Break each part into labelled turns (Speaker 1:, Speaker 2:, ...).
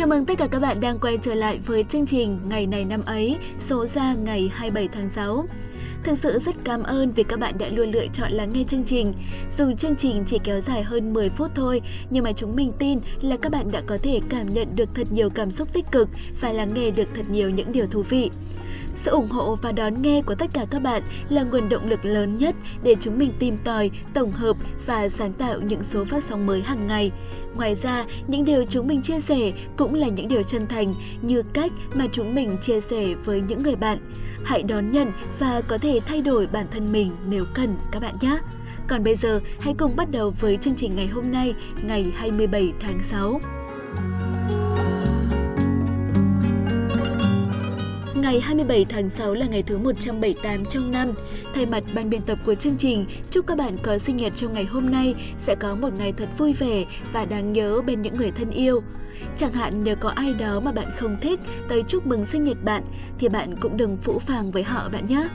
Speaker 1: Chào mừng tất cả các bạn đang quay trở lại với chương trình Ngày này năm ấy, số ra ngày 27 tháng 6. Thực sự rất cảm ơn vì các bạn đã luôn lựa chọn lắng nghe chương trình. Dù chương trình chỉ kéo dài hơn 10 phút thôi, nhưng mà chúng mình tin là các bạn đã có thể cảm nhận được thật nhiều cảm xúc tích cực và lắng nghe được thật nhiều những điều thú vị. Sự ủng hộ và đón nghe của tất cả các bạn là nguồn động lực lớn nhất để chúng mình tìm tòi, tổng hợp và sáng tạo những số phát sóng mới hàng ngày. Ngoài ra, những điều chúng mình chia sẻ cũng là những điều chân thành như cách mà chúng mình chia sẻ với những người bạn. Hãy đón nhận và có thể thay đổi bản thân mình nếu cần các bạn nhé. Còn bây giờ, hãy cùng bắt đầu với chương trình ngày hôm nay, ngày 27 tháng 6. Ngày 27 tháng 6 là ngày thứ 178 trong năm. Thay mặt ban biên tập của chương trình, chúc các bạn có sinh nhật trong ngày hôm nay sẽ có một ngày thật vui vẻ và đáng nhớ bên những người thân yêu. Chẳng hạn nếu có ai đó mà bạn không thích tới chúc mừng sinh nhật bạn thì bạn cũng đừng phũ phàng với họ bạn nhé.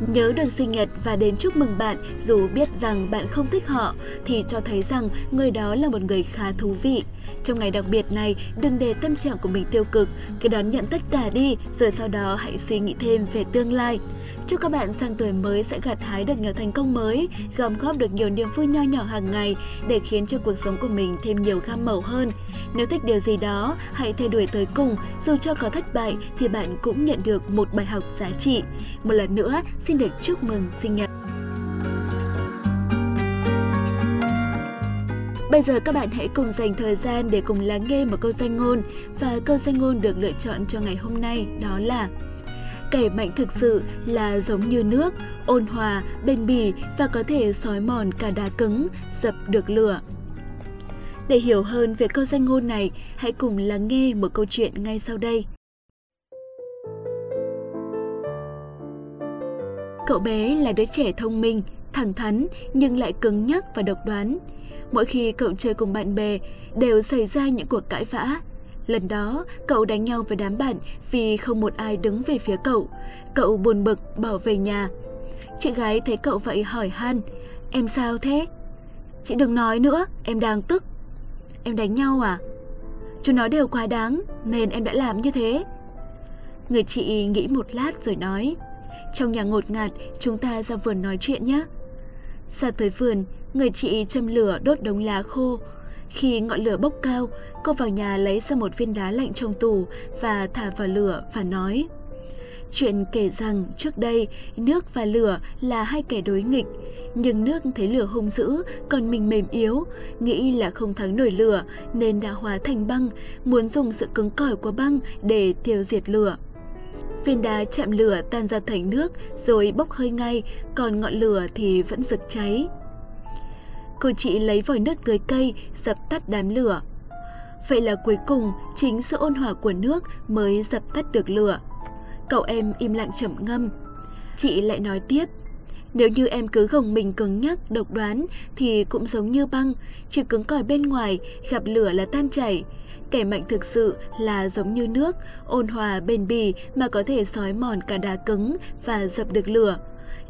Speaker 1: Nhớ được sinh nhật và đến chúc mừng bạn dù biết rằng bạn không thích họ thì cho thấy rằng người đó là một người khá thú vị. Trong ngày đặc biệt này, đừng để tâm trạng của mình tiêu cực, cứ đón nhận tất cả đi, rồi sau đó hãy suy nghĩ thêm về tương lai. Chúc các bạn sang tuổi mới sẽ gặt hái được nhiều thành công mới, gom góp được nhiều niềm vui nho nhỏ hàng ngày để khiến cho cuộc sống của mình thêm nhiều gam màu hơn. Nếu thích điều gì đó, hãy theo đuổi tới cùng, dù cho có thất bại thì bạn cũng nhận được một bài học giá trị. Một lần nữa, xin được chúc mừng sinh nhật. Bây giờ các bạn hãy cùng dành thời gian để cùng lắng nghe một câu danh ngôn và câu danh ngôn được lựa chọn cho ngày hôm nay đó là Kẻ mạnh thực sự là giống như nước, ôn hòa, bền bỉ và có thể sói mòn cả đá cứng, dập được lửa. Để hiểu hơn về câu danh ngôn này, hãy cùng lắng nghe một câu chuyện ngay sau đây. Cậu bé là đứa trẻ thông minh, thẳng thắn nhưng lại cứng nhắc và độc đoán. Mỗi khi cậu chơi cùng bạn bè, đều xảy ra những cuộc cãi vã. Lần đó, cậu đánh nhau với đám bạn vì không một ai đứng về phía cậu. Cậu buồn bực bỏ về nhà. Chị gái thấy cậu vậy hỏi han, em sao thế? Chị đừng nói nữa, em đang tức. Em đánh nhau à? Chúng nó đều quá đáng, nên em đã làm như thế. Người chị nghĩ một lát rồi nói, trong nhà ngột ngạt, chúng ta ra vườn nói chuyện nhé. Ra tới vườn, người chị châm lửa đốt đống lá khô. Khi ngọn lửa bốc cao, cô vào nhà lấy ra một viên đá lạnh trong tủ và thả vào lửa và nói Chuyện kể rằng trước đây nước và lửa là hai kẻ đối nghịch, nhưng nước thấy lửa hung dữ, còn mình mềm yếu, nghĩ là không thắng nổi lửa nên đã hóa thành băng, muốn dùng sự cứng cỏi của băng để tiêu diệt lửa. Viên đá chạm lửa tan ra thành nước rồi bốc hơi ngay, còn ngọn lửa thì vẫn rực cháy. Cô chị lấy vòi nước tưới cây, dập tắt đám lửa. Vậy là cuối cùng, chính sự ôn hòa của nước mới dập tắt được lửa. Cậu em im lặng trầm ngâm. Chị lại nói tiếp, nếu như em cứ gồng mình cứng nhắc, độc đoán thì cũng giống như băng, chỉ cứng cỏi bên ngoài, gặp lửa là tan chảy. Kẻ mạnh thực sự là giống như nước, ôn hòa bền bỉ mà có thể sói mòn cả đá cứng và dập được lửa.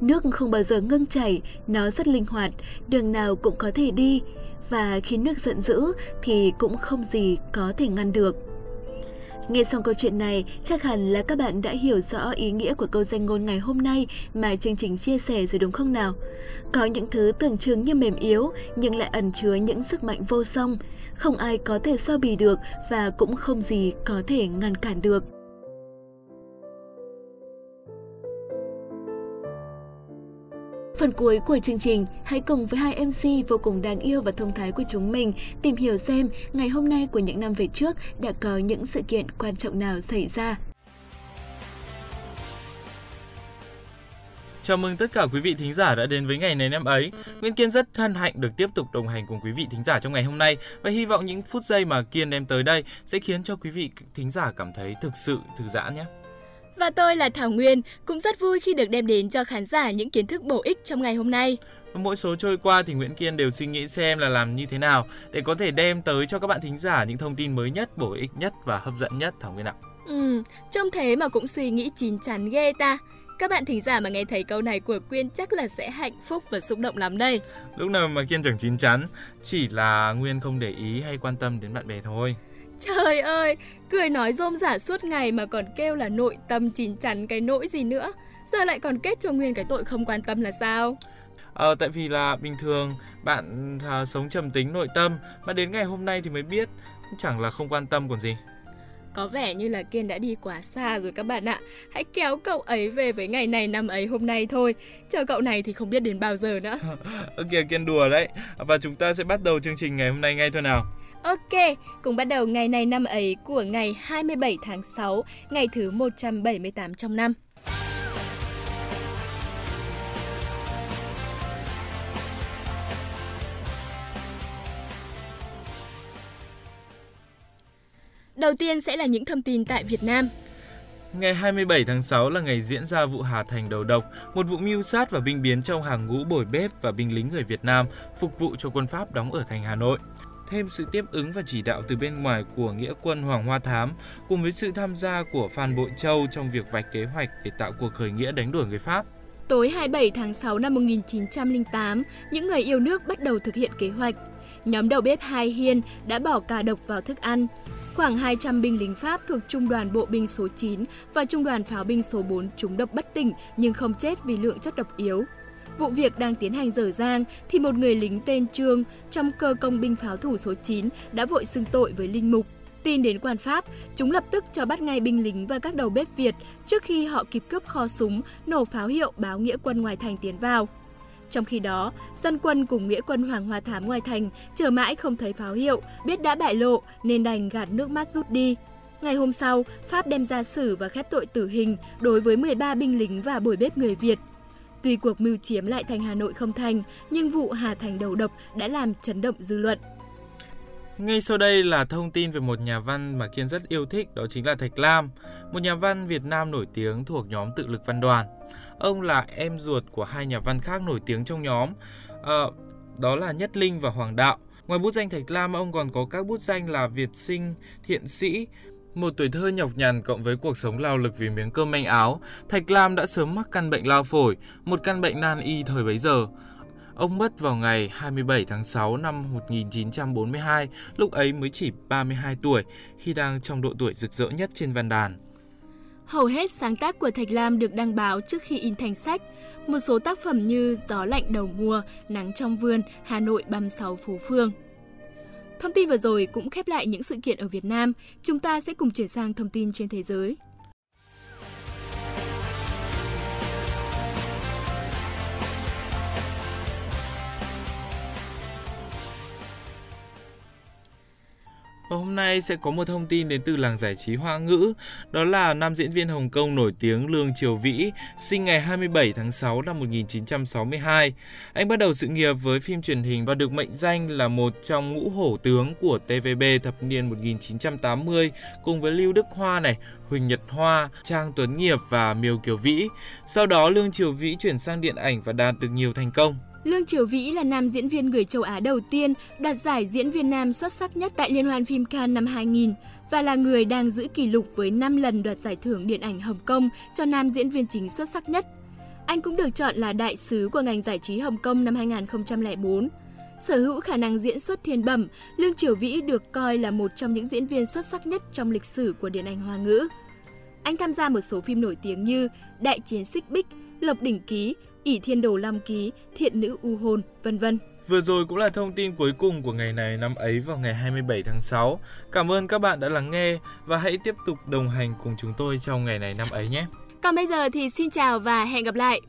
Speaker 1: Nước không bao giờ ngưng chảy, nó rất linh hoạt, đường nào cũng có thể đi. Và khi nước giận dữ thì cũng không gì có thể ngăn được. Nghe xong câu chuyện này, chắc hẳn là các bạn đã hiểu rõ ý nghĩa của câu danh ngôn ngày hôm nay mà chương trình chia sẻ rồi đúng không nào? Có những thứ tưởng chừng như mềm yếu nhưng lại ẩn chứa những sức mạnh vô song, không ai có thể so bì được và cũng không gì có thể ngăn cản được. Phần cuối của chương trình, hãy cùng với hai MC vô cùng đáng yêu và thông thái của chúng mình tìm hiểu xem ngày hôm nay của những năm về trước đã có những sự kiện quan trọng nào xảy ra.
Speaker 2: Chào mừng tất cả quý vị thính giả đã đến với ngày này năm ấy. Nguyễn Kiên rất hân hạnh được tiếp tục đồng hành cùng quý vị thính giả trong ngày hôm nay và hy vọng những phút giây mà Kiên đem tới đây sẽ khiến cho quý vị thính giả cảm thấy thực sự thư giãn nhé.
Speaker 3: Và tôi là Thảo Nguyên, cũng rất vui khi được đem đến cho khán giả những kiến thức bổ ích trong ngày hôm nay.
Speaker 2: Mỗi số trôi qua thì Nguyễn Kiên đều suy nghĩ xem là làm như thế nào để có thể đem tới cho các bạn thính giả những thông tin mới nhất, bổ ích nhất và hấp dẫn nhất Thảo Nguyên ạ.
Speaker 3: Ừ, trông thế mà cũng suy nghĩ chín chắn ghê ta. Các bạn thính giả mà nghe thấy câu này của Quyên chắc là sẽ hạnh phúc và xúc động lắm đây.
Speaker 2: Lúc nào mà Kiên chẳng chín chắn, chỉ là Nguyên không để ý hay quan tâm đến bạn bè thôi.
Speaker 3: Trời ơi, cười nói rôm giả suốt ngày mà còn kêu là nội tâm chín chắn cái nỗi gì nữa. Giờ lại còn kết cho Nguyên cái tội không quan tâm là sao?
Speaker 2: Ờ, tại vì là bình thường bạn à, sống trầm tính nội tâm mà đến ngày hôm nay thì mới biết chẳng là không quan tâm còn gì.
Speaker 3: Có vẻ như là Kiên đã đi quá xa rồi các bạn ạ. Hãy kéo cậu ấy về với ngày này năm ấy hôm nay thôi. Chờ cậu này thì không biết đến bao giờ nữa.
Speaker 2: ok, Kiên đùa đấy. Và chúng ta sẽ bắt đầu chương trình ngày hôm nay ngay thôi nào.
Speaker 3: Ok, cùng bắt đầu ngày này năm ấy của ngày 27 tháng 6, ngày thứ 178 trong năm. Đầu tiên sẽ là những thông tin tại Việt Nam.
Speaker 2: Ngày 27 tháng 6 là ngày diễn ra vụ Hà Thành đầu độc, một vụ mưu sát và binh biến trong hàng ngũ bồi bếp và binh lính người Việt Nam phục vụ cho quân Pháp đóng ở thành Hà Nội. Thêm sự tiếp ứng và chỉ đạo từ bên ngoài của Nghĩa quân Hoàng Hoa Thám cùng với sự tham gia của Phan Bội Châu trong việc vạch kế hoạch để tạo cuộc khởi nghĩa đánh đuổi người Pháp.
Speaker 3: Tối 27 tháng 6 năm 1908, những người yêu nước bắt đầu thực hiện kế hoạch. Nhóm đầu bếp Hai Hiên đã bỏ cà độc vào thức ăn. Khoảng 200 binh lính Pháp thuộc Trung đoàn Bộ binh số 9 và Trung đoàn Pháo binh số 4 trúng độc bất tỉnh nhưng không chết vì lượng chất độc yếu. Vụ việc đang tiến hành dở dang thì một người lính tên Trương trong cơ công binh pháo thủ số 9 đã vội xưng tội với linh mục. Tin đến quan Pháp, chúng lập tức cho bắt ngay binh lính và các đầu bếp Việt trước khi họ kịp cướp kho súng, nổ pháo hiệu báo nghĩa quân ngoài thành tiến vào. Trong khi đó, dân quân cùng nghĩa quân Hoàng Hoa Thám ngoài thành chờ mãi không thấy pháo hiệu, biết đã bại lộ nên đành gạt nước mắt rút đi. Ngày hôm sau, Pháp đem ra xử và khép tội tử hình đối với 13 binh lính và buổi bếp người Việt. Tuy cuộc mưu chiếm lại thành Hà Nội không thành, nhưng vụ Hà Thành đầu độc đã làm chấn động dư luận.
Speaker 2: Ngay sau đây là thông tin về một nhà văn mà Kiên rất yêu thích, đó chính là Thạch Lam, một nhà văn Việt Nam nổi tiếng thuộc nhóm tự lực văn đoàn. Ông là em ruột của hai nhà văn khác nổi tiếng trong nhóm, à, đó là Nhất Linh và Hoàng Đạo. Ngoài bút danh Thạch Lam, ông còn có các bút danh là Việt Sinh, Thiện Sĩ, một tuổi thơ nhọc nhằn cộng với cuộc sống lao lực vì miếng cơm manh áo, Thạch Lam đã sớm mắc căn bệnh lao phổi, một căn bệnh nan y thời bấy giờ. Ông mất vào ngày 27 tháng 6 năm 1942, lúc ấy mới chỉ 32 tuổi, khi đang trong độ tuổi rực rỡ nhất trên văn đàn.
Speaker 3: Hầu hết sáng tác của Thạch Lam được đăng báo trước khi in thành sách. Một số tác phẩm như Gió lạnh đầu mùa, Nắng trong vườn, Hà Nội 36 phố phương. Thông tin vừa rồi cũng khép lại những sự kiện ở Việt Nam. Chúng ta sẽ cùng chuyển sang thông tin trên thế giới.
Speaker 2: Và hôm nay sẽ có một thông tin đến từ làng giải trí Hoa ngữ, đó là nam diễn viên Hồng Kông nổi tiếng Lương Triều Vĩ, sinh ngày 27 tháng 6 năm 1962. Anh bắt đầu sự nghiệp với phim truyền hình và được mệnh danh là một trong ngũ hổ tướng của TVB thập niên 1980 cùng với Lưu Đức Hoa này, Huỳnh Nhật Hoa, Trang Tuấn Nghiệp và Miêu Kiều Vĩ. Sau đó Lương Triều Vĩ chuyển sang điện ảnh và đạt được nhiều thành công.
Speaker 3: Lương Triều Vĩ là nam diễn viên người châu Á đầu tiên đoạt giải diễn viên nam xuất sắc nhất tại Liên hoan phim Cannes năm 2000 và là người đang giữ kỷ lục với 5 lần đoạt giải thưởng điện ảnh Hồng Kông cho nam diễn viên chính xuất sắc nhất. Anh cũng được chọn là đại sứ của ngành giải trí Hồng Kông năm 2004. Sở hữu khả năng diễn xuất thiên bẩm, Lương Triều Vĩ được coi là một trong những diễn viên xuất sắc nhất trong lịch sử của điện ảnh Hoa ngữ. Anh tham gia một số phim nổi tiếng như Đại chiến Xích Bích, Lộc Đỉnh Ký, ỷ thiên đồ Lam Ký, thiện nữ u hồn, vân vân.
Speaker 2: Vừa rồi cũng là thông tin cuối cùng của ngày này năm ấy vào ngày 27 tháng 6. Cảm ơn các bạn đã lắng nghe và hãy tiếp tục đồng hành cùng chúng tôi trong ngày này năm ấy nhé.
Speaker 3: Còn bây giờ thì xin chào và hẹn gặp lại.